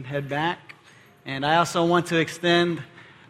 can head back. And I also want to extend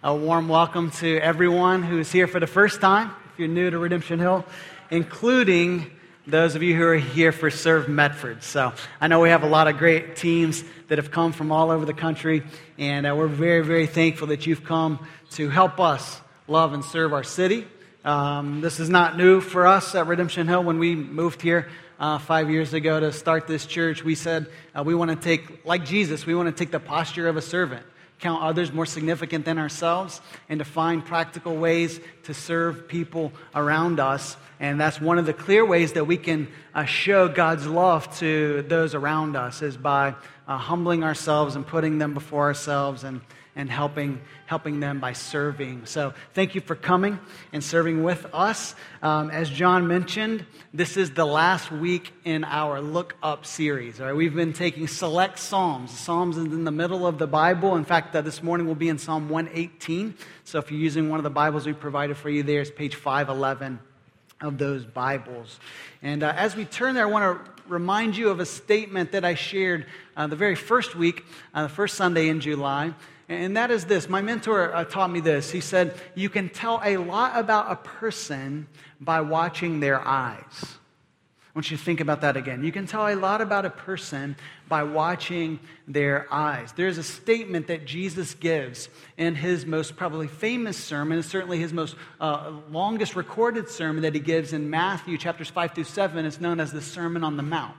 a warm welcome to everyone who is here for the first time, if you're new to Redemption Hill, including those of you who are here for Serve Medford. So I know we have a lot of great teams that have come from all over the country, and uh, we're very, very thankful that you've come to help us love and serve our city. Um, this is not new for us at Redemption Hill. When we moved here uh, five years ago to start this church, we said uh, we want to take, like Jesus, we want to take the posture of a servant count others more significant than ourselves, and to find practical ways to serve people around us. And that's one of the clear ways that we can uh, show God's love to those around us is by uh, humbling ourselves and putting them before ourselves and and helping, helping them by serving. So, thank you for coming and serving with us. Um, as John mentioned, this is the last week in our Look Up series. All right, we've been taking select Psalms. Psalms is in the middle of the Bible. In fact, uh, this morning we'll be in Psalm 118. So, if you're using one of the Bibles we provided for you, there is page 511 of those Bibles. And uh, as we turn there, I want to remind you of a statement that I shared uh, the very first week, uh, the first Sunday in July. And that is this my mentor uh, taught me this. He said, You can tell a lot about a person by watching their eyes. I want you to think about that again. You can tell a lot about a person by watching their eyes. There's a statement that Jesus gives in his most probably famous sermon, certainly his most uh, longest recorded sermon that he gives in Matthew chapters 5 through 7. It's known as the Sermon on the Mount.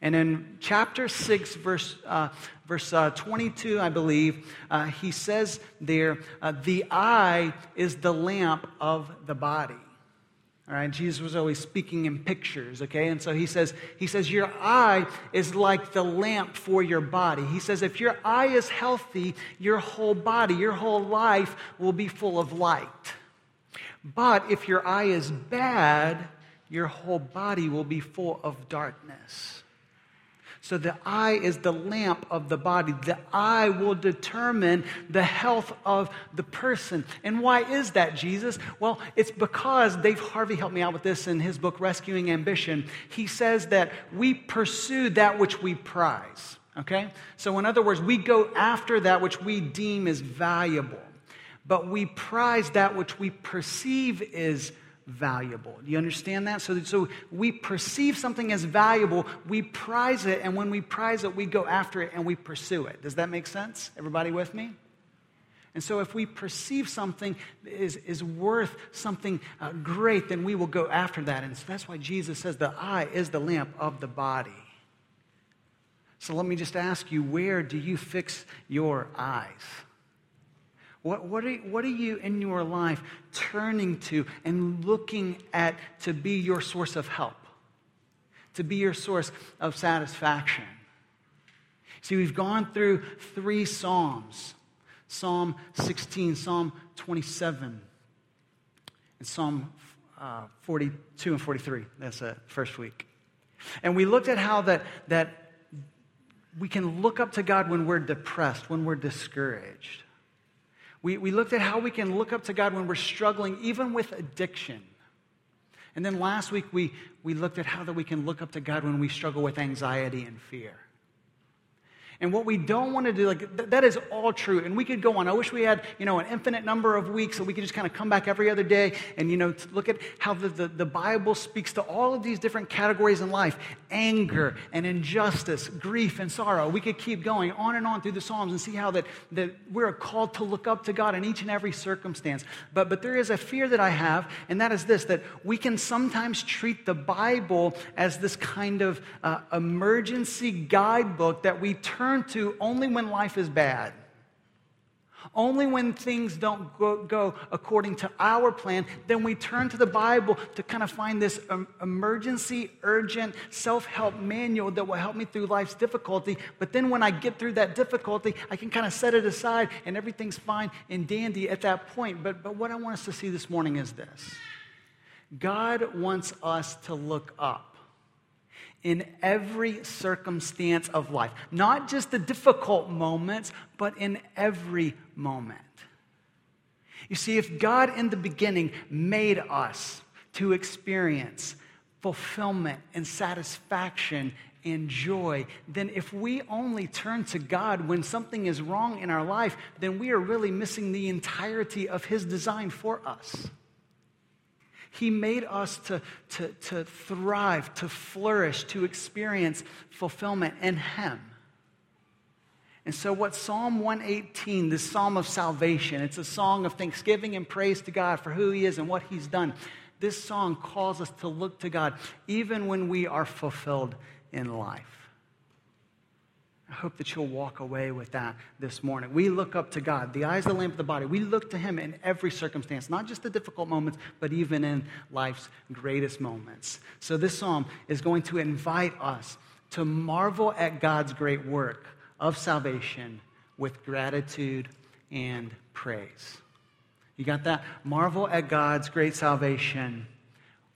And in chapter 6, verse, uh, verse uh, 22, I believe, uh, he says there, uh, the eye is the lamp of the body. All right, Jesus was always speaking in pictures, okay? And so he says, he says, your eye is like the lamp for your body. He says, if your eye is healthy, your whole body, your whole life will be full of light. But if your eye is bad, your whole body will be full of darkness. So the eye is the lamp of the body. The eye will determine the health of the person. And why is that, Jesus? Well, it's because Dave Harvey helped me out with this in his book, Rescuing Ambition. He says that we pursue that which we prize. Okay? So, in other words, we go after that which we deem is valuable, but we prize that which we perceive is valuable. Do you understand that? So, so we perceive something as valuable, we prize it, and when we prize it, we go after it and we pursue it. Does that make sense? Everybody with me? And so, if we perceive something is, is worth something uh, great, then we will go after that. And so that's why Jesus says the eye is the lamp of the body. So, let me just ask you where do you fix your eyes? What, what, are, what are you in your life turning to and looking at to be your source of help, to be your source of satisfaction? See, we've gone through three Psalms Psalm 16, Psalm 27, and Psalm uh, 42 and 43. That's the first week. And we looked at how that, that we can look up to God when we're depressed, when we're discouraged. We, we looked at how we can look up to God when we're struggling, even with addiction. And then last week, we, we looked at how that we can look up to God when we struggle with anxiety and fear. And what we don't want to do, like, th- that is all true. And we could go on. I wish we had, you know, an infinite number of weeks so we could just kind of come back every other day and, you know, look at how the, the, the Bible speaks to all of these different categories in life anger and injustice, grief and sorrow. We could keep going on and on through the Psalms and see how that, that we're called to look up to God in each and every circumstance. But, but there is a fear that I have, and that is this that we can sometimes treat the Bible as this kind of uh, emergency guidebook that we turn turn to only when life is bad. Only when things don't go, go, according to our plan, then we turn to the Bible to kind of find this um, emergency, urgent self help manual that will help me through life's difficulty. But then when I get through that difficulty, I can kind of set it aside and everything's fine and dandy at that point. But, but what I want us to see this morning is this God wants us to look up in every circumstance of life. Not just the difficult moments, but in every moment. You see, if God in the beginning made us to experience fulfillment and satisfaction and joy, then if we only turn to God when something is wrong in our life, then we are really missing the entirety of His design for us. He made us to, to, to thrive, to flourish, to experience fulfillment in Him. And so, what Psalm 118, this psalm of salvation, it's a song of thanksgiving and praise to God for who He is and what He's done. This song calls us to look to God even when we are fulfilled in life. I hope that you'll walk away with that this morning. We look up to God, the eyes the lamp of the body. We look to Him in every circumstance, not just the difficult moments, but even in life's greatest moments. So, this psalm is going to invite us to marvel at God's great work of salvation with gratitude and praise. You got that? Marvel at God's great salvation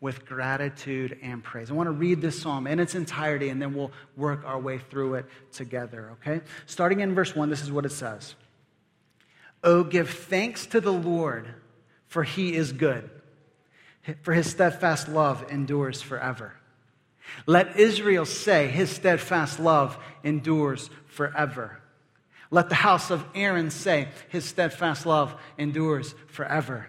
with gratitude and praise. I want to read this psalm in its entirety and then we'll work our way through it together, okay? Starting in verse 1, this is what it says Oh, give thanks to the Lord, for he is good, for his steadfast love endures forever. Let Israel say, His steadfast love endures forever. Let the house of Aaron say, His steadfast love endures forever.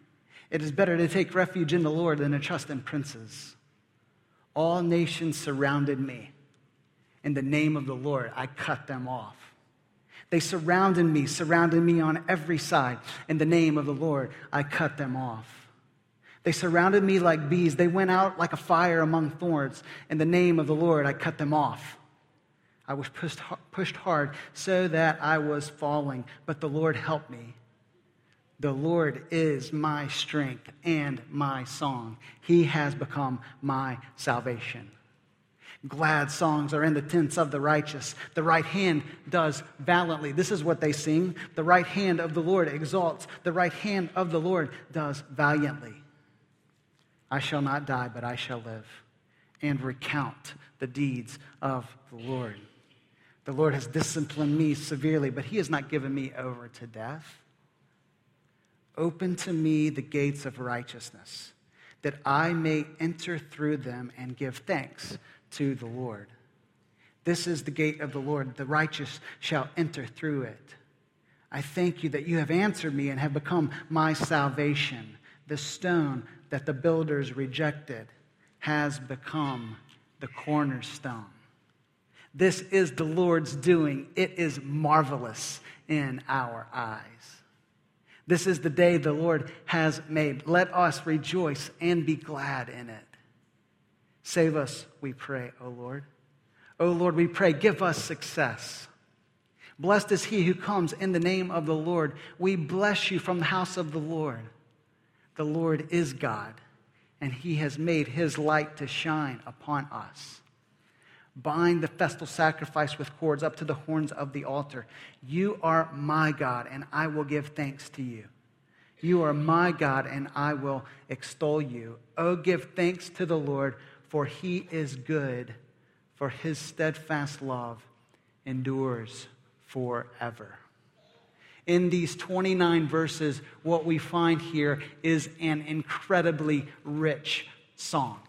It is better to take refuge in the Lord than to trust in princes. All nations surrounded me. In the name of the Lord, I cut them off. They surrounded me, surrounded me on every side. In the name of the Lord, I cut them off. They surrounded me like bees. They went out like a fire among thorns. In the name of the Lord, I cut them off. I was pushed, pushed hard so that I was falling, but the Lord helped me. The Lord is my strength and my song. He has become my salvation. Glad songs are in the tents of the righteous. The right hand does valiantly. This is what they sing. The right hand of the Lord exalts. The right hand of the Lord does valiantly. I shall not die, but I shall live and recount the deeds of the Lord. The Lord has disciplined me severely, but he has not given me over to death. Open to me the gates of righteousness, that I may enter through them and give thanks to the Lord. This is the gate of the Lord. The righteous shall enter through it. I thank you that you have answered me and have become my salvation. The stone that the builders rejected has become the cornerstone. This is the Lord's doing. It is marvelous in our eyes. This is the day the Lord has made. Let us rejoice and be glad in it. Save us, we pray, O Lord. O Lord, we pray, give us success. Blessed is he who comes in the name of the Lord. We bless you from the house of the Lord. The Lord is God, and he has made his light to shine upon us. Bind the festal sacrifice with cords up to the horns of the altar. You are my God, and I will give thanks to you. You are my God, and I will extol you. Oh, give thanks to the Lord, for he is good, for his steadfast love endures forever. In these 29 verses, what we find here is an incredibly rich song.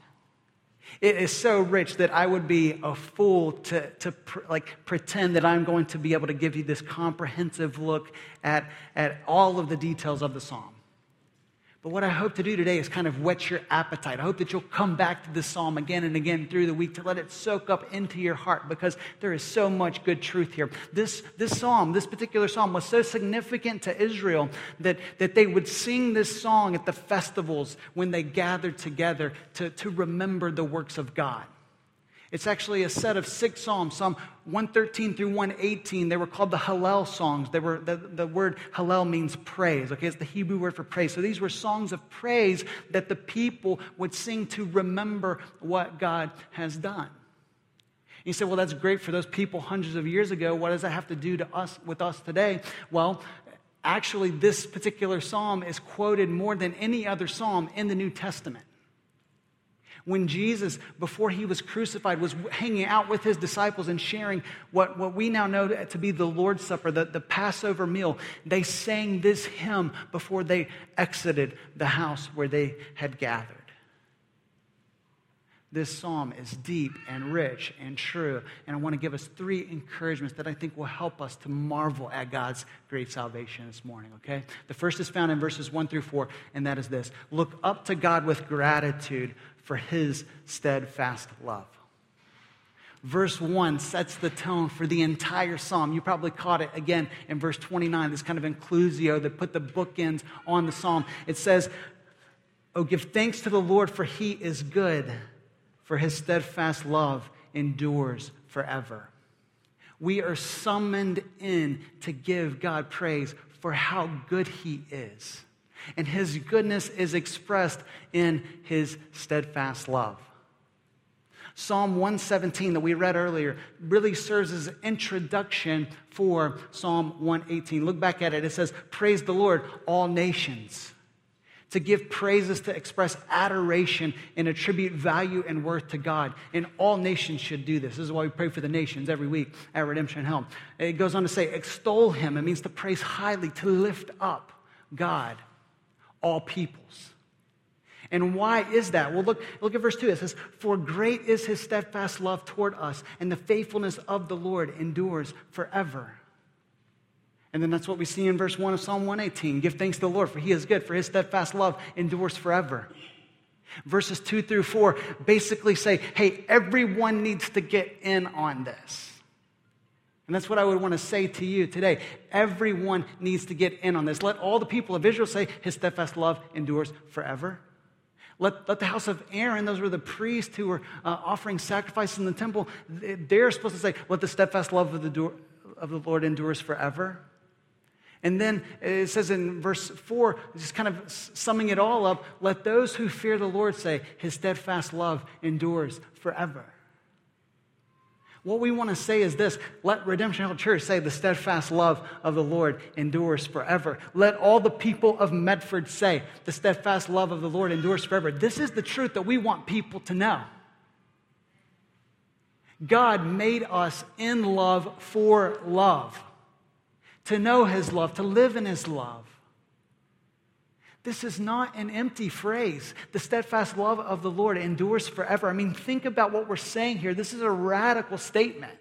It is so rich that I would be a fool to, to pr- like pretend that I'm going to be able to give you this comprehensive look at, at all of the details of the psalm. But what I hope to do today is kind of whet your appetite. I hope that you'll come back to this psalm again and again through the week to let it soak up into your heart because there is so much good truth here. This, this psalm, this particular psalm, was so significant to Israel that, that they would sing this song at the festivals when they gathered together to, to remember the works of God. It's actually a set of six psalms, Psalm 113 through 118. They were called the Hallel songs. They were, the, the word Hallel means praise, okay? It's the Hebrew word for praise. So these were songs of praise that the people would sing to remember what God has done. You say, well, that's great for those people hundreds of years ago. What does that have to do to us with us today? Well, actually, this particular psalm is quoted more than any other psalm in the New Testament. When Jesus, before he was crucified, was hanging out with his disciples and sharing what, what we now know to be the Lord's Supper, the, the Passover meal, they sang this hymn before they exited the house where they had gathered. This psalm is deep and rich and true. And I want to give us three encouragements that I think will help us to marvel at God's great salvation this morning, okay? The first is found in verses one through four, and that is this Look up to God with gratitude for his steadfast love. Verse 1 sets the tone for the entire psalm. You probably caught it again in verse 29, this kind of inclusio that put the bookends on the psalm. It says, Oh, give thanks to the Lord, for he is good, for his steadfast love endures forever. We are summoned in to give God praise for how good he is and his goodness is expressed in his steadfast love. Psalm 117 that we read earlier really serves as an introduction for Psalm 118. Look back at it. It says, Praise the Lord, all nations. To give praises to express adoration and attribute value and worth to God. And all nations should do this. This is why we pray for the nations every week at Redemption Hill. It goes on to say, Extol him. It means to praise highly, to lift up God all peoples. And why is that? Well, look, look at verse 2. It says, For great is his steadfast love toward us, and the faithfulness of the Lord endures forever. And then that's what we see in verse 1 of Psalm 118. Give thanks to the Lord, for he is good, for his steadfast love endures forever. Verses 2 through 4 basically say, hey, everyone needs to get in on this. And that's what I would want to say to you today. Everyone needs to get in on this. Let all the people of Israel say, His steadfast love endures forever. Let, let the house of Aaron, those were the priests who were uh, offering sacrifices in the temple, they're supposed to say, Let the steadfast love of the, do- of the Lord endures forever. And then it says in verse 4, just kind of summing it all up, let those who fear the Lord say, His steadfast love endures forever. What we want to say is this let Redemption Hill Church say, the steadfast love of the Lord endures forever. Let all the people of Medford say, the steadfast love of the Lord endures forever. This is the truth that we want people to know. God made us in love for love, to know His love, to live in His love. This is not an empty phrase. The steadfast love of the Lord endures forever. I mean, think about what we're saying here. This is a radical statement.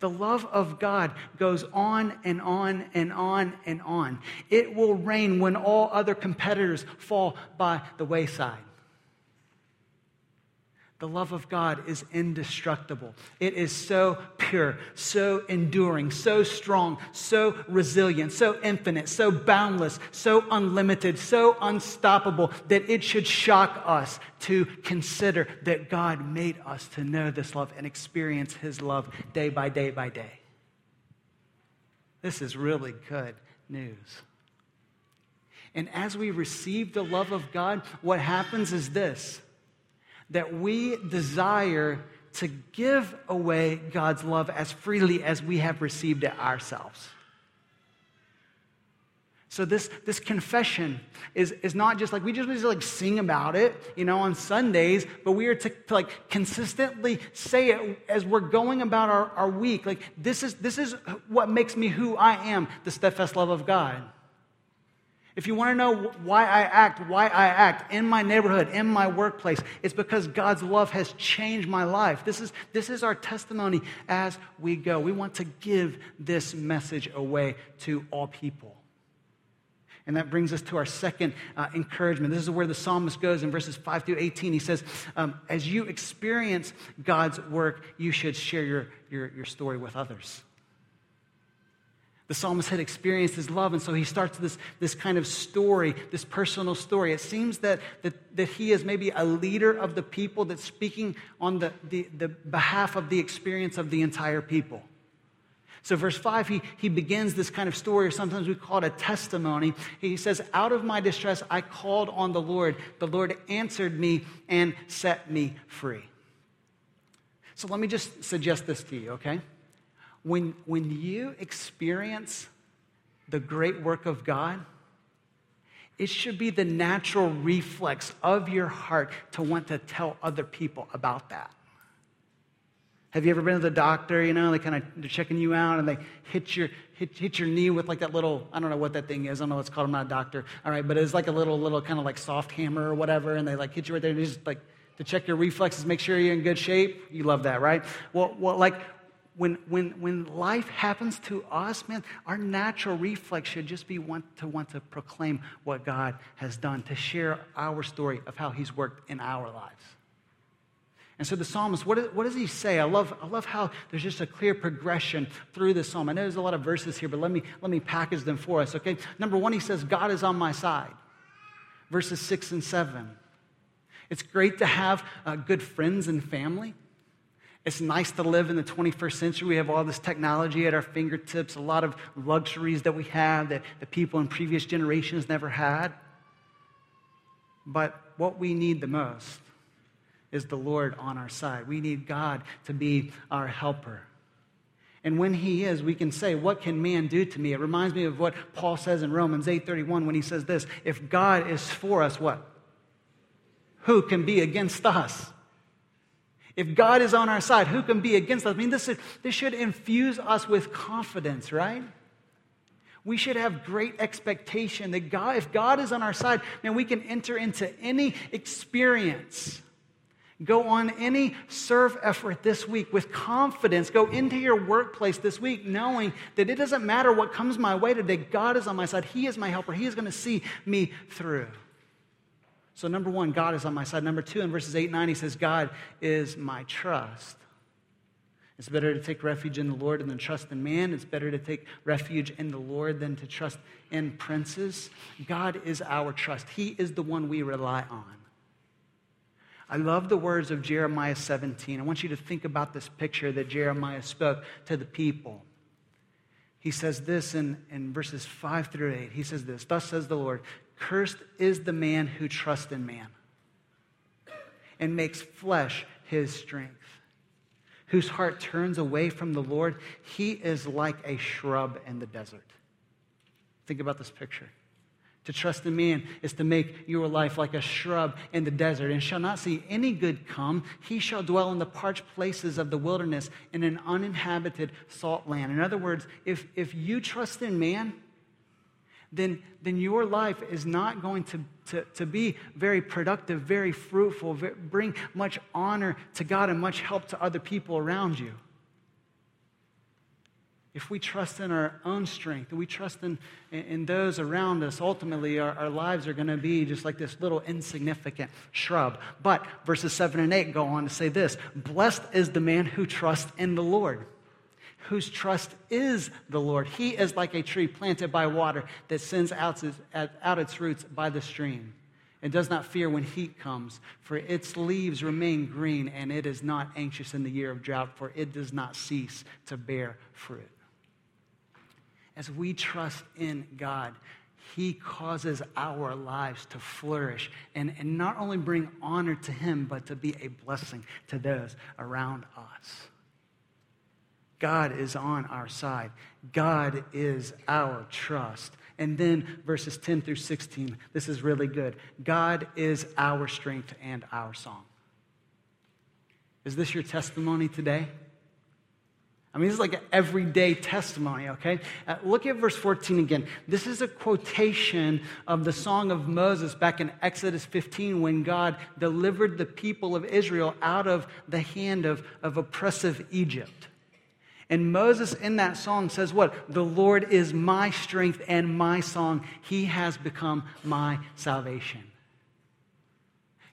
The love of God goes on and on and on and on. It will reign when all other competitors fall by the wayside. The love of God is indestructible. It is so pure, so enduring, so strong, so resilient, so infinite, so boundless, so unlimited, so unstoppable that it should shock us to consider that God made us to know this love and experience His love day by day by day. This is really good news. And as we receive the love of God, what happens is this that we desire to give away God's love as freely as we have received it ourselves. So this, this confession is, is not just like we just need to like sing about it, you know, on Sundays, but we are to, to like consistently say it as we're going about our, our week. Like this is this is what makes me who I am, the steadfast love of God. If you want to know why I act, why I act in my neighborhood, in my workplace, it's because God's love has changed my life. This is, this is our testimony as we go. We want to give this message away to all people. And that brings us to our second uh, encouragement. This is where the psalmist goes in verses 5 through 18. He says, um, As you experience God's work, you should share your, your, your story with others. The psalmist had experienced his love, and so he starts this, this kind of story, this personal story. It seems that, that, that he is maybe a leader of the people that's speaking on the, the, the behalf of the experience of the entire people. So, verse 5, he, he begins this kind of story, or sometimes we call it a testimony. He says, Out of my distress, I called on the Lord. The Lord answered me and set me free. So let me just suggest this to you, okay? When, when you experience the great work of God, it should be the natural reflex of your heart to want to tell other people about that. Have you ever been to the doctor? You know, they kind of they're checking you out and they hit your hit, hit your knee with like that little I don't know what that thing is. I don't know what it's called. I'm not a doctor. All right, but it's like a little little kind of like soft hammer or whatever, and they like hit you right there and just like to check your reflexes, make sure you're in good shape. You love that, right? Well, well, like when when when life happens to us, man, our natural reflex should just be want to want to proclaim what God has done, to share our story of how He's worked in our lives. And so the psalmist, what, what does he say? I love, I love how there's just a clear progression through the psalm. I know there's a lot of verses here, but let me, let me package them for us, okay? Number one, he says, God is on my side. Verses six and seven. It's great to have uh, good friends and family. It's nice to live in the 21st century. We have all this technology at our fingertips, a lot of luxuries that we have that the people in previous generations never had. But what we need the most is the Lord on our side. We need God to be our helper. And when he is, we can say, what can man do to me? It reminds me of what Paul says in Romans 8:31 when he says this, if God is for us, what? Who can be against us? If God is on our side, who can be against us? I mean, this, is, this should infuse us with confidence, right? We should have great expectation that God, if God is on our side, man, we can enter into any experience Go on any serve effort this week with confidence. Go into your workplace this week knowing that it doesn't matter what comes my way today. God is on my side. He is my helper. He is going to see me through. So, number one, God is on my side. Number two, in verses 8 and 9, he says, God is my trust. It's better to take refuge in the Lord than to trust in man. It's better to take refuge in the Lord than to trust in princes. God is our trust, He is the one we rely on. I love the words of Jeremiah 17. I want you to think about this picture that Jeremiah spoke to the people. He says this in, in verses 5 through 8. He says this Thus says the Lord, Cursed is the man who trusts in man and makes flesh his strength, whose heart turns away from the Lord. He is like a shrub in the desert. Think about this picture. To trust in man is to make your life like a shrub in the desert, and shall not see any good come. He shall dwell in the parched places of the wilderness in an uninhabited salt land. In other words, if, if you trust in man, then, then your life is not going to, to, to be very productive, very fruitful, very, bring much honor to God and much help to other people around you if we trust in our own strength and we trust in, in those around us, ultimately our, our lives are going to be just like this little insignificant shrub. But verses 7 and 8 go on to say this Blessed is the man who trusts in the Lord, whose trust is the Lord. He is like a tree planted by water that sends out its, out its roots by the stream. It does not fear when heat comes, for its leaves remain green, and it is not anxious in the year of drought, for it does not cease to bear fruit as we trust in God, He causes our lives to flourish and, and not only bring honor to Him, but to be a blessing to those around us. God is on our side. God is our trust. And then verses 10 through 16, this is really good. God is our strength and our song. Is this your testimony today? I mean, this is like an everyday testimony, okay? Uh, look at verse 14 again. This is a quotation of the Song of Moses back in Exodus 15 when God delivered the people of Israel out of the hand of, of oppressive Egypt. And Moses in that song says, What? The Lord is my strength and my song. He has become my salvation.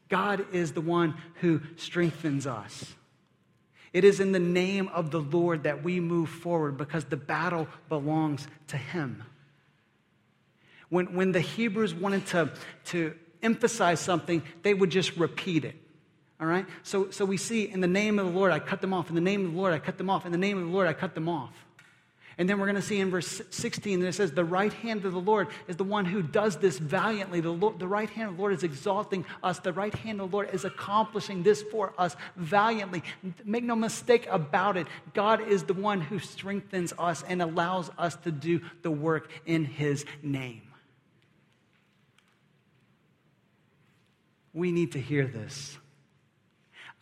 God is the one who strengthens us. It is in the name of the Lord that we move forward because the battle belongs to Him. When, when the Hebrews wanted to, to emphasize something, they would just repeat it. All right? So, so we see in the name of the Lord, I cut them off. In the name of the Lord, I cut them off. In the name of the Lord, I cut them off. And then we're going to see in verse 16 that it says, The right hand of the Lord is the one who does this valiantly. The, Lord, the right hand of the Lord is exalting us. The right hand of the Lord is accomplishing this for us valiantly. Make no mistake about it. God is the one who strengthens us and allows us to do the work in His name. We need to hear this.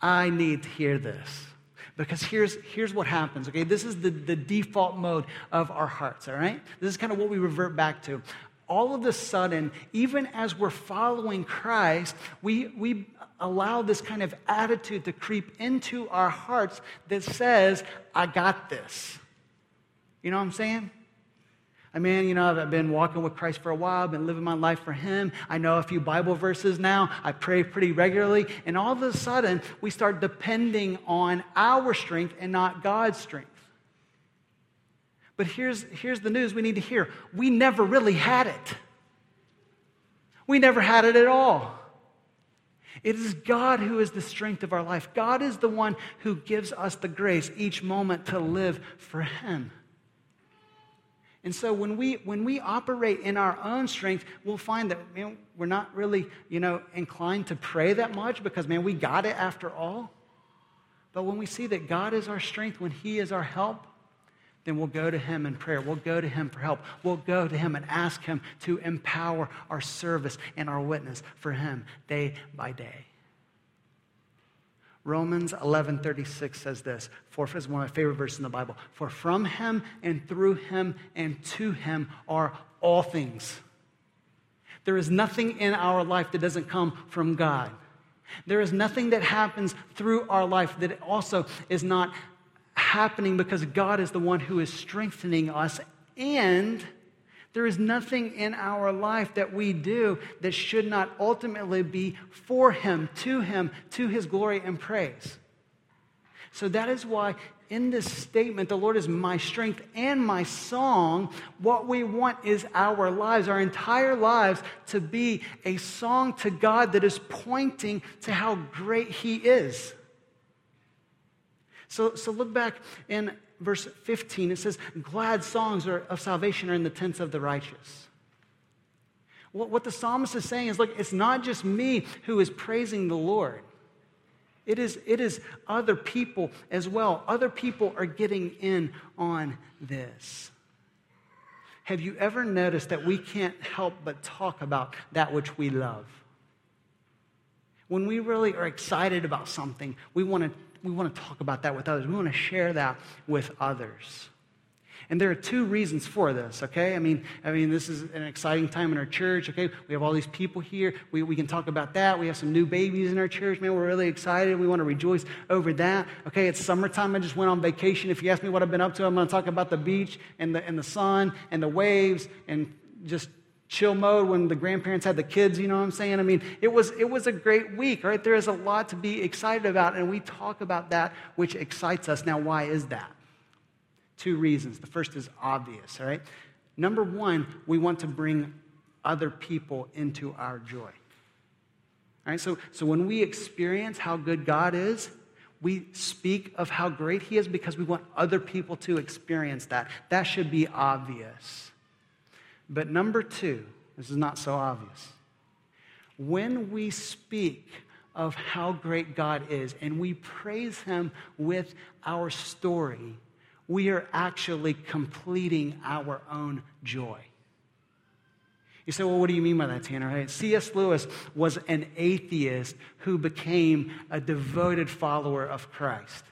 I need to hear this. Because here's, here's what happens, okay? This is the, the default mode of our hearts, all right? This is kind of what we revert back to. All of a sudden, even as we're following Christ, we, we allow this kind of attitude to creep into our hearts that says, I got this. You know what I'm saying? I mean, you know, I've been walking with Christ for a while, I've been living my life for Him. I know a few Bible verses now. I pray pretty regularly. And all of a sudden, we start depending on our strength and not God's strength. But here's, here's the news we need to hear we never really had it. We never had it at all. It is God who is the strength of our life. God is the one who gives us the grace each moment to live for Him. And so when we, when we operate in our own strength, we'll find that we're not really you know, inclined to pray that much because, man, we got it after all. But when we see that God is our strength, when He is our help, then we'll go to Him in prayer. We'll go to Him for help. We'll go to Him and ask Him to empower our service and our witness for Him day by day. Romans 11:36 says this. For is one of my favorite verses in the Bible. For from him and through him and to him are all things. There is nothing in our life that doesn't come from God. There is nothing that happens through our life that also is not happening because God is the one who is strengthening us and there is nothing in our life that we do that should not ultimately be for Him, to Him, to His glory and praise. So that is why in this statement, the Lord is my strength and my song. What we want is our lives, our entire lives, to be a song to God that is pointing to how great He is. So, so look back in verse 15, it says, Glad songs are, of salvation are in the tents of the righteous. What, what the psalmist is saying is, look, it's not just me who is praising the Lord. It is, it is other people as well. Other people are getting in on this. Have you ever noticed that we can't help but talk about that which we love? When we really are excited about something, we want to we want to talk about that with others. We want to share that with others. And there are two reasons for this, okay? I mean, I mean, this is an exciting time in our church, okay? We have all these people here. We, we can talk about that. We have some new babies in our church. Man, we're really excited. We want to rejoice over that. Okay, it's summertime. I just went on vacation. If you ask me what I've been up to, I'm going to talk about the beach and the, and the sun and the waves and just chill mode when the grandparents had the kids, you know what I'm saying? I mean, it was, it was a great week, right? There is a lot to be excited about, and we talk about that which excites us. Now, why is that? Two reasons. The first is obvious, all right? Number one, we want to bring other people into our joy. All right, so, so when we experience how good God is, we speak of how great He is because we want other people to experience that. That should be obvious. But number two, this is not so obvious. When we speak of how great God is and we praise Him with our story, we are actually completing our own joy. You say, well, what do you mean by that, Tanner? Right? C.S. Lewis was an atheist who became a devoted follower of Christ.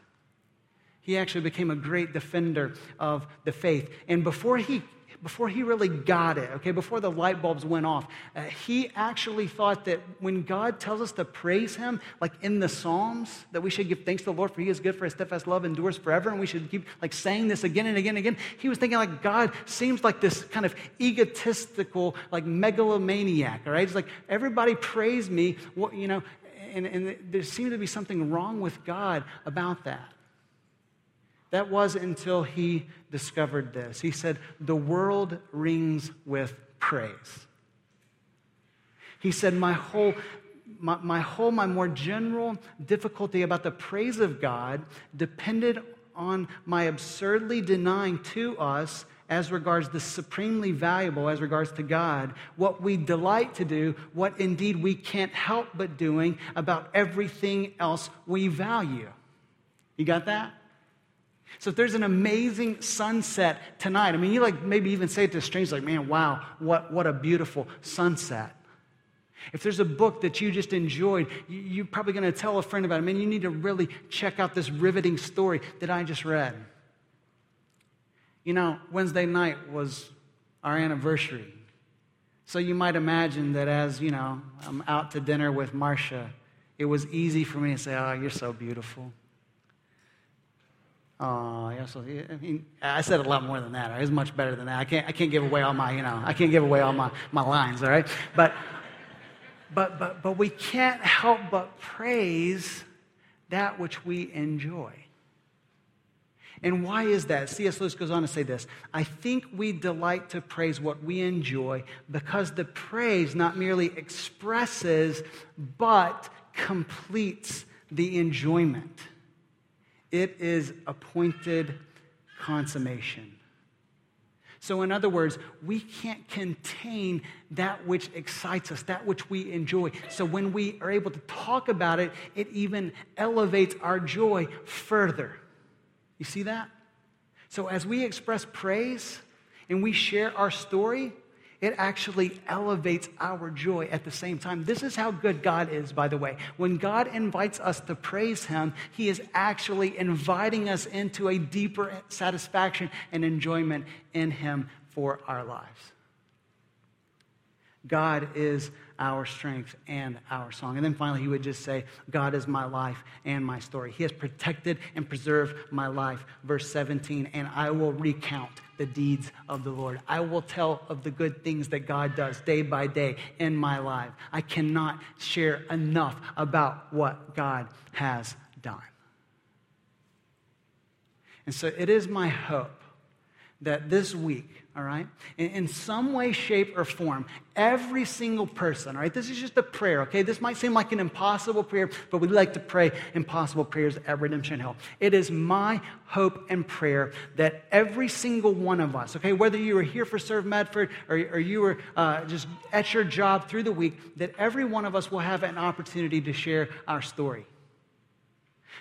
He actually became a great defender of the faith. And before he before he really got it, okay, before the light bulbs went off, uh, he actually thought that when God tells us to praise him, like in the Psalms, that we should give thanks to the Lord for he is good, for his steadfast love endures forever, and we should keep like saying this again and again and again. He was thinking like God seems like this kind of egotistical, like megalomaniac, all right? It's like everybody praise me, you know, and, and there seemed to be something wrong with God about that. That was until he discovered this. He said, The world rings with praise. He said, My whole, my, my whole, my more general difficulty about the praise of God depended on my absurdly denying to us as regards the supremely valuable as regards to God, what we delight to do, what indeed we can't help but doing about everything else we value. You got that? So if there's an amazing sunset tonight, I mean, you like maybe even say it to strangers like, man, wow, what, what a beautiful sunset. If there's a book that you just enjoyed, you're probably going to tell a friend about it. Man, you need to really check out this riveting story that I just read. You know, Wednesday night was our anniversary. So you might imagine that as, you know, I'm out to dinner with Marcia, it was easy for me to say, Oh, you're so beautiful. Oh, yeah, so, I, mean, I said a lot more than that. Right? It's much better than that. I can't, I can't give away all my, you know, I can't give away all my, my lines, all right? But, but, but, but we can't help but praise that which we enjoy. And why is that? C.S. Lewis goes on to say this I think we delight to praise what we enjoy because the praise not merely expresses, but completes the enjoyment. It is appointed consummation. So, in other words, we can't contain that which excites us, that which we enjoy. So, when we are able to talk about it, it even elevates our joy further. You see that? So, as we express praise and we share our story, it actually elevates our joy at the same time. This is how good God is, by the way. When God invites us to praise Him, He is actually inviting us into a deeper satisfaction and enjoyment in Him for our lives. God is our strength and our song. And then finally, he would just say, God is my life and my story. He has protected and preserved my life. Verse 17, and I will recount the deeds of the Lord. I will tell of the good things that God does day by day in my life. I cannot share enough about what God has done. And so it is my hope that this week, all right, in, in, some way, shape, or form, every single person, all right, this is just a prayer, okay? This might seem like an impossible prayer, but we like to pray impossible prayers at Redemption Hill. It is my hope and prayer that every single one of us, okay, whether you were here for Serve Medford or, or you were uh, just at your job through the week, that every one of us will have an opportunity to share our story.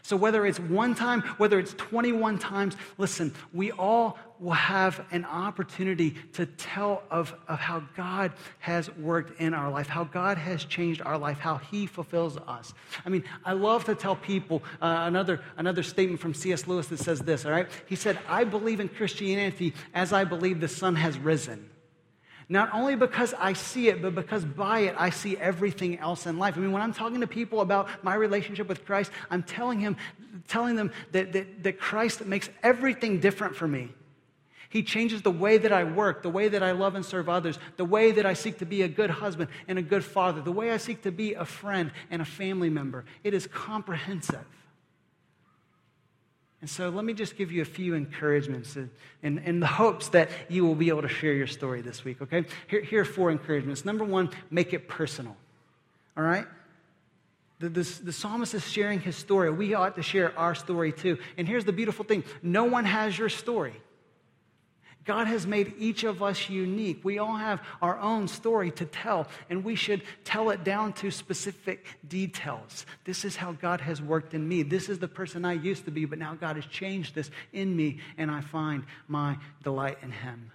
So, whether it's one time, whether it's 21 times, listen, we all will have an opportunity to tell of, of how God has worked in our life, how God has changed our life, how He fulfills us. I mean, I love to tell people uh, another, another statement from C.S. Lewis that says this, all right? He said, I believe in Christianity as I believe the sun has risen. Not only because I see it, but because by it I see everything else in life. I mean, when I'm talking to people about my relationship with Christ, I'm telling him, telling them that, that, that Christ makes everything different for me. He changes the way that I work, the way that I love and serve others, the way that I seek to be a good husband and a good father, the way I seek to be a friend and a family member. It is comprehensive. And so let me just give you a few encouragements in, in, the hopes that you will be able to share your story this week, okay? Here, here are four encouragements. Number one, make it personal, all right? The, the psalmist is sharing his story. We ought to share our story too. And here's the beautiful thing no one has your story. God has made each of us unique. We all have our own story to tell, and we should tell it down to specific details. This is how God has worked in me. This is the person I used to be, but now God has changed this in me, and I find my delight in Him.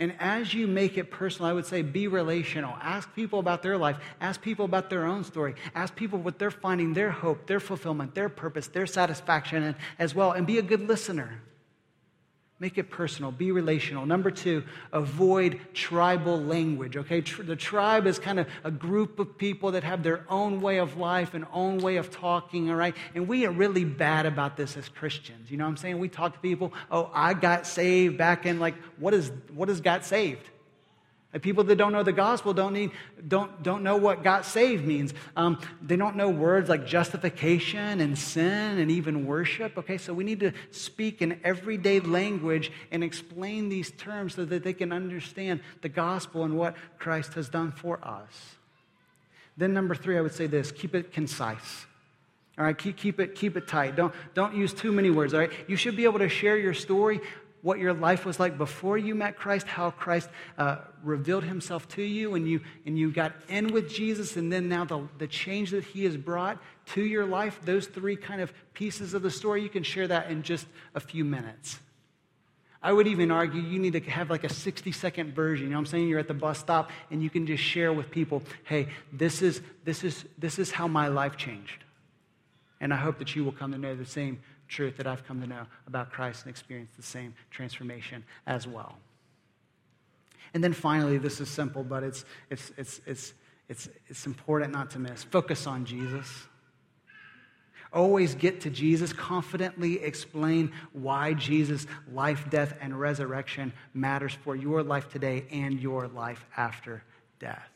And as you make it personal, I would say be relational. Ask people about their life. Ask people about their own story. Ask people what they're finding, their hope, their fulfillment, their purpose, their satisfaction as well. And be a good listener. Make it personal, be relational. Number two, avoid tribal language, okay? The tribe is kind of a group of people that have their own way of life and own way of talking, all right? And we are really bad about this as Christians. You know what I'm saying? We talk to people, oh, I got saved back in like, what is, what is got saved? People that don't know the gospel don't, need, don't, don't know what got saved means. Um, they don't know words like justification and sin and even worship. Okay, so we need to speak in everyday language and explain these terms so that they can understand the gospel and what Christ has done for us. Then, number three, I would say this keep it concise. All right, keep, keep, it, keep it tight. Don't, don't use too many words. All right, you should be able to share your story, what your life was like before you met Christ, how Christ uh, revealed himself to you, and you, and you got in with Jesus, and then now the, the change that he has brought to your life. Those three kind of pieces of the story, you can share that in just a few minutes. I would even argue you need to have like a 60 second version. You know what I'm saying? You're at the bus stop and you can just share with people, hey, this is, this is, this is how my life changed. And I hope that you will come to know the same truth that I've come to know about Christ and experience the same transformation as well. And then finally, this is simple, but it's, it's, it's, it's, it's, it's important not to miss. Focus on Jesus. Always get to Jesus. Confidently explain why Jesus' life, death, and resurrection matters for your life today and your life after death.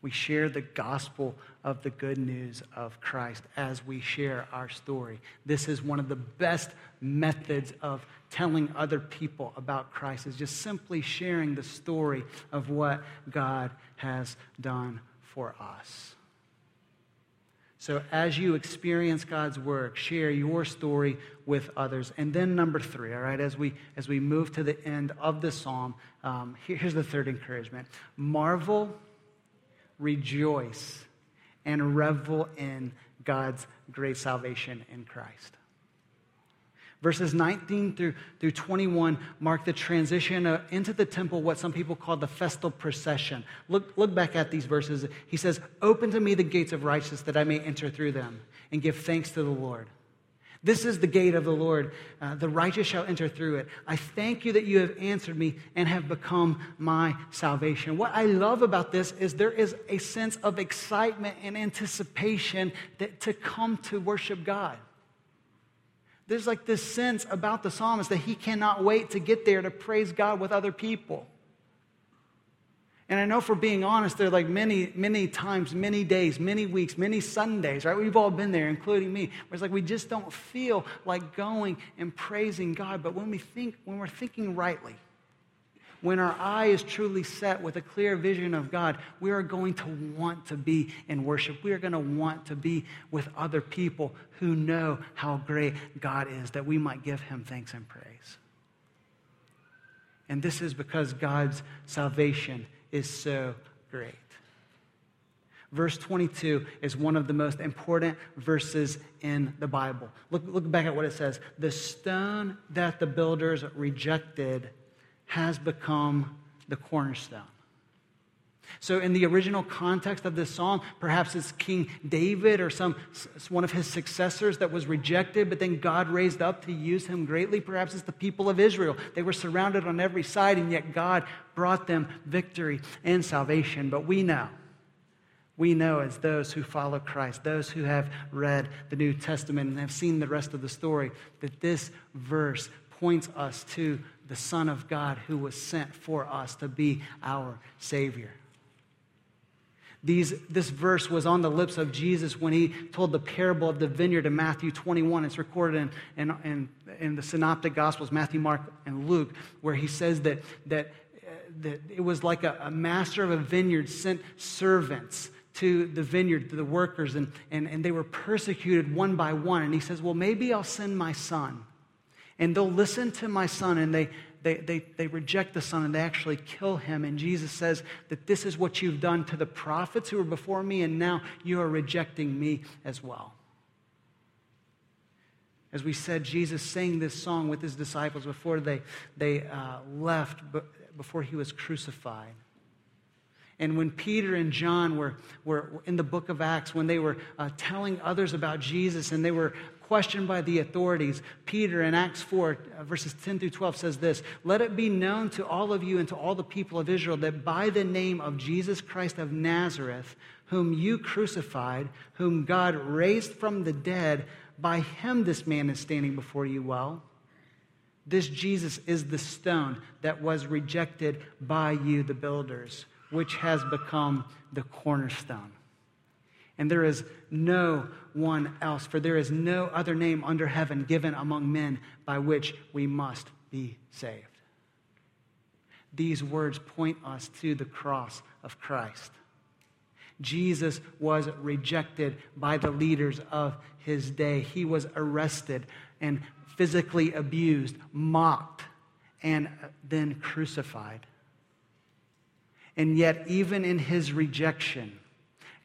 We share the gospel of the good news of Christ as we share our story. This is one of the best methods of telling other people about Christ is just simply sharing the story of what God has done for us. So, as you experience God's work, share your story with others. And then, number three, all right, as we, as we move to the end of the psalm, um, here, here's the third encouragement marvel, rejoice, and revel in God's great salvation in Christ. Verses 19 through, through 21 mark the transition uh, into the temple, what some people call the festal procession. Look, look back at these verses. He says, Open to me the gates of righteousness that I may enter through them and give thanks to the Lord. This is the gate of the Lord. Uh, the righteous shall enter through it. I thank you that you have answered me and have become my salvation. What I love about this is there is a sense of excitement and anticipation that, to come to worship God there's like this sense about the psalmist that he cannot wait to get there to praise God with other people. And I know for being honest, there are like many, many times, many days, many weeks, many Sundays, right? We've all been there, including me, where it's like we just don't feel like going and praising God. But when we think, when we're thinking rightly, when our eye is truly set with a clear vision of God, we are going to want to be in worship. We are going to want to be with other people who know how great God is, that we might give him thanks and praise. And this is because God's salvation is so great. Verse 22 is one of the most important verses in the Bible. Look, look back at what it says. The stone that the builders rejected has become the cornerstone. So, in the original context of this psalm, perhaps it's King David or some one of his successors that was rejected, but then God raised up to use him greatly. Perhaps it's the people of Israel. They were surrounded on every side, and yet God brought them victory and salvation. But we know, we know as those who follow Christ, those who have read the New Testament and have seen the rest of the story, that this verse points us to the Son of God who was sent for us to be our Savior. These, this verse was on the lips of Jesus when he told the parable of the vineyard in Matthew 21. It's recorded in, in, in, in the Synoptic Gospels, Matthew, Mark, and Luke, where he says that, that, uh, that it was like a, a master of a vineyard sent servants to the vineyard, to the workers, and, and, and they were persecuted one by one. And he says, Well, maybe I'll send my son and they'll listen to my son and they, they, they, they reject the son and they actually kill him. And Jesus says that this is what you've done to the prophets who were before me, and now you are rejecting me as well. As we said, Jesus sang this song with his disciples before they, they uh, left, before he was crucified. And when Peter and John were, were in the book of Acts, when they were uh, telling others about Jesus and they were questioned by the authorities, Peter in Acts 4, uh, verses 10 through 12 says this Let it be known to all of you and to all the people of Israel that by the name of Jesus Christ of Nazareth, whom you crucified, whom God raised from the dead, by him this man is standing before you well. This Jesus is the stone that was rejected by you, the builders, which has become the cornerstone. And there is no one else, for there is no other name under heaven given among men by which we must be saved. These words point us to the cross of Christ. Jesus was rejected by the leaders of his day. He was arrested and physically abused, mocked, and then crucified. And yet, even in his rejection,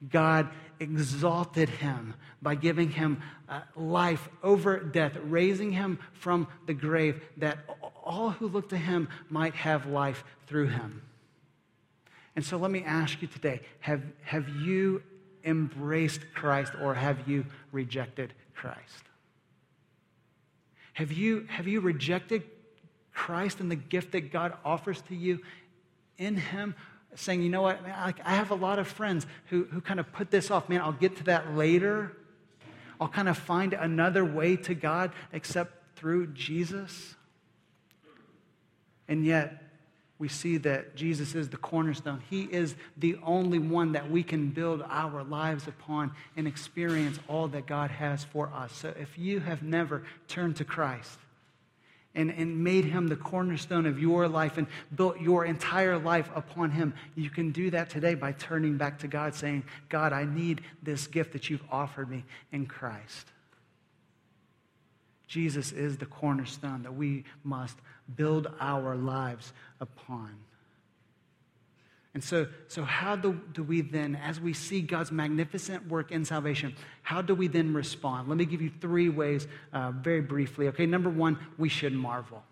God exalted him by giving him uh, life over death, raising him from the grave, that all who look to him might have life through him. And so let me ask you today have, have you embraced Christ or have you rejected Christ? Have you, have you rejected Christ and the gift that God offers to you in Him? Saying, you know what, man, I, I have a lot of friends who, who kind of put this off. Man, I'll get to that later. I'll kind of find another way to God except through Jesus. And yet, we see that Jesus is the cornerstone. He is the only one that we can build our lives upon and experience all that God has for us. So if you have never turned to Christ, and, and made him the cornerstone of your life and built your entire life upon him. You can do that today by turning back to God, saying, God, I need this gift that you've offered me in Christ. Jesus is the cornerstone that we must build our lives upon. And so, so how do, do we then, as we see God's magnificent work in salvation, how do we then respond? Let me give you three ways uh, very briefly. Okay, number one, we should marvel.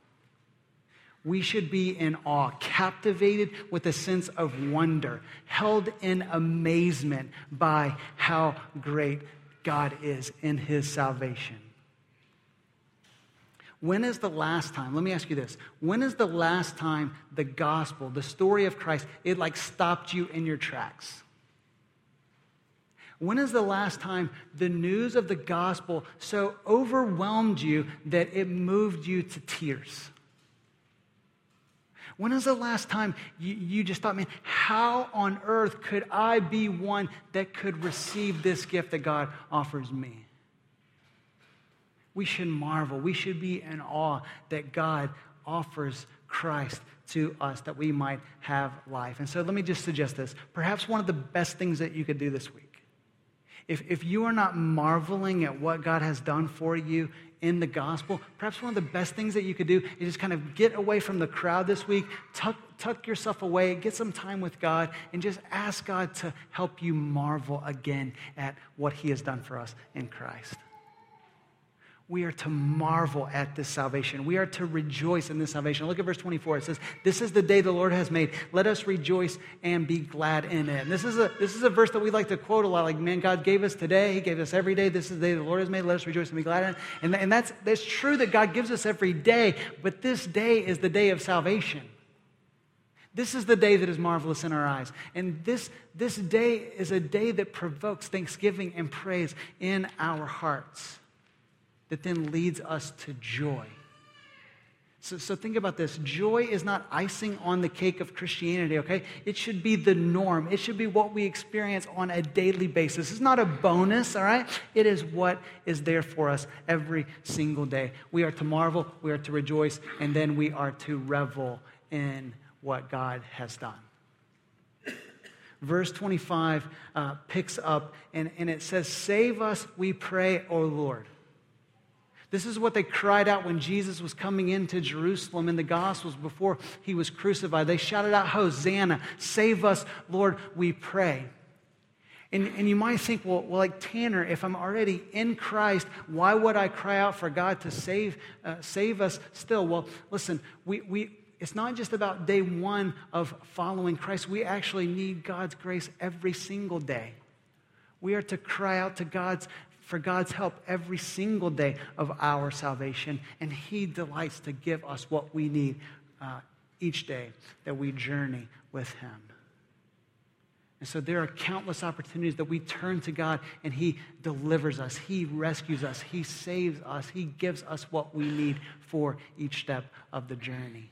We should be in awe, captivated with a sense of wonder, held in amazement by how great God is in his salvation. When is the last time, let me ask you this, when is the last time the gospel, the story of Christ, it like stopped you in your tracks? When is the last time the news of the gospel so overwhelmed you that it moved you to tears? When is the last time you, you, just thought, man, how on earth could I be one that could receive this gift that God offers me? We should marvel. We should be in awe that God offers Christ to us that we might have life. And so let me just suggest this. Perhaps one of the best things that you could do this week, if, if you are not marveling at what God has done for you in the gospel, perhaps one of the best things that you could do is just kind of get away from the crowd this week, tuck, tuck yourself away, get some time with God, and just ask God to help you marvel again at what He has done for us in Christ we are to marvel at this salvation. We are to rejoice in this salvation. Look at verse 24. It says, This is the day the Lord has made. Let us rejoice and be glad in it. And this is a, this is a verse that we like to quote a lot. Like, man, God gave us today. He gave us every day. This is the day the Lord has made. Let us rejoice and be glad in it. And, and that's, that's true that God gives us every day, but this day is the day of salvation. This is the day that is marvelous in our eyes. And this, this day is a day that provokes thanksgiving and praise in our hearts that then leads us to joy. So, so think about this. Joy is not icing on the cake of Christianity, okay? It should be the norm. It should be what we experience on a daily basis. It's not a bonus, all right? It is what is there for us every single day. We are to marvel, we are to rejoice, and then we are to revel in what God has done. Verse 25 uh, picks up and, and it says, Save us, we pray, O Lord. This is what they cried out when Jesus was coming into Jerusalem in the Gospels before he was crucified. They shouted out, Hosanna, save us, Lord, we pray. And, and you might think, well, well, like Tanner, if I'm already in Christ, why would I cry out for God to save, uh, save us still? Well, listen, we, we, it's not just about day one of following Christ. We actually need God's grace every single day. We are to cry out to God's for God's help every single day of our salvation, and He delights to give us what we need uh, each day that we journey with Him. And so there are countless opportunities that we turn to God and He delivers us, He rescues us, He saves us, He gives us what we need for each step of the journey.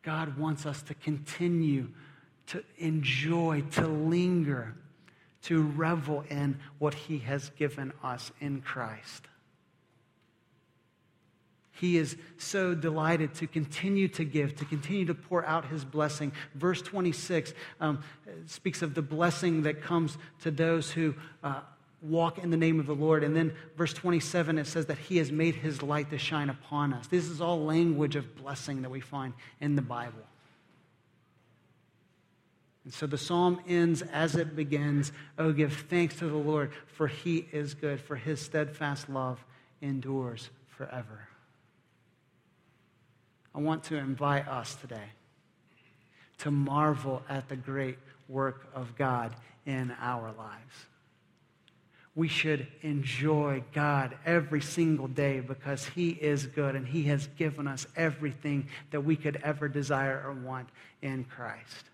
God wants us to continue to enjoy, to linger to revel in what he has given us in Christ. He is so delighted to continue to give, to continue to pour out his blessing. Verse 26 um, speaks of the blessing that comes to those who uh, walk in the name of the Lord. And then verse 27, it says that he has made his light to shine upon us. This is all language of blessing that we find in the Bible. And so the psalm ends as it begins Oh, give thanks to the Lord, for he is good, for his steadfast love endures forever. I want to invite us today to marvel at the great work of God in our lives. We should enjoy God every single day because He is good and He has given us everything that we could ever desire or want in Christ.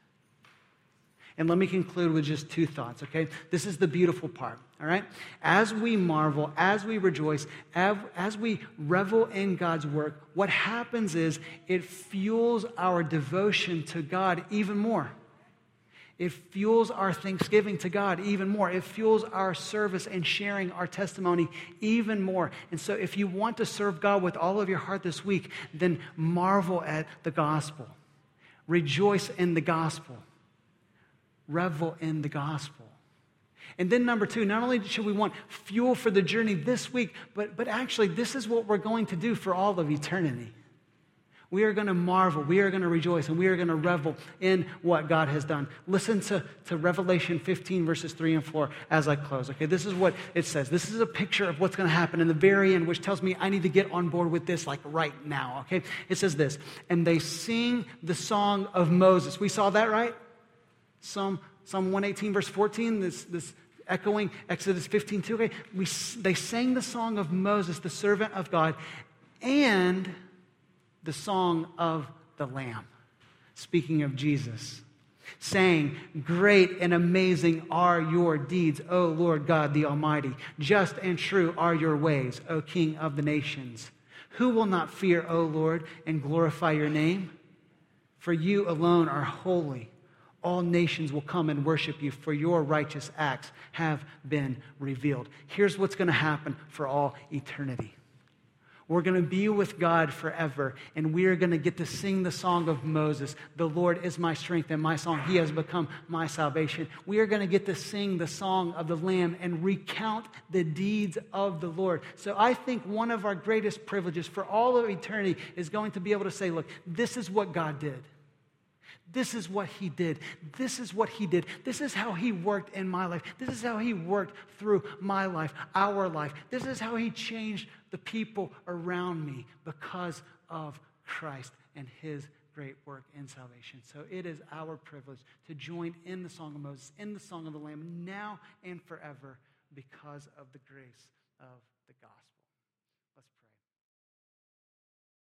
And let me conclude with just two thoughts, okay? This is the beautiful part, all right? As we marvel, as we rejoice, as we revel in God's work, what happens is it fuels our devotion to God even more. It fuels our thanksgiving to God even more. It fuels our service and sharing our testimony even more. And so, if you want to serve God with all of your heart this week, then marvel at the gospel, rejoice in the gospel revel in the gospel. And then, number two, not only should we want fuel for the journey this week, but, but actually, this is what we're going to do for all of eternity. We are going to marvel, we are going to rejoice, and we are going to revel in what God has done. Listen to, to Revelation 15, verses 3 and 4 as I close. Okay, this is what it says. This is a picture of what's going to happen in the very end, which tells me I need to get on board with this like right now. Okay, it says this, and they sing the song of Moses. We saw that, right? Psalm, Psalm 118, verse 14, this, this echoing Exodus 15, 2. Okay, we, they sang the song of Moses, the servant of God, and the song of the Lamb, speaking of Jesus, saying, Great and amazing are your deeds, O Lord God the Almighty. Just and true are your ways, O King of the nations. Who will not fear, O Lord, and glorify your name? For you alone are holy all nations will come and worship you, for your righteous acts have been revealed. Here's what's going to happen for all eternity. We're going to be with God forever, and we are going to get to sing the song of Moses. The Lord is my strength and my song. He has become my salvation. We are going to get to sing the song of the Lamb and recount the deeds of the Lord. So I think one of our greatest privileges for all of eternity is going to be able to say, look, this is what God did. This is what he did. This is what he did. This is how he worked in my life. This is how he worked through my life, our life. This is how he changed the people around me because of Christ and his great work in salvation. So it is our privilege to join in the Song of Moses, in the Song of the Lamb, now and forever because of the grace of.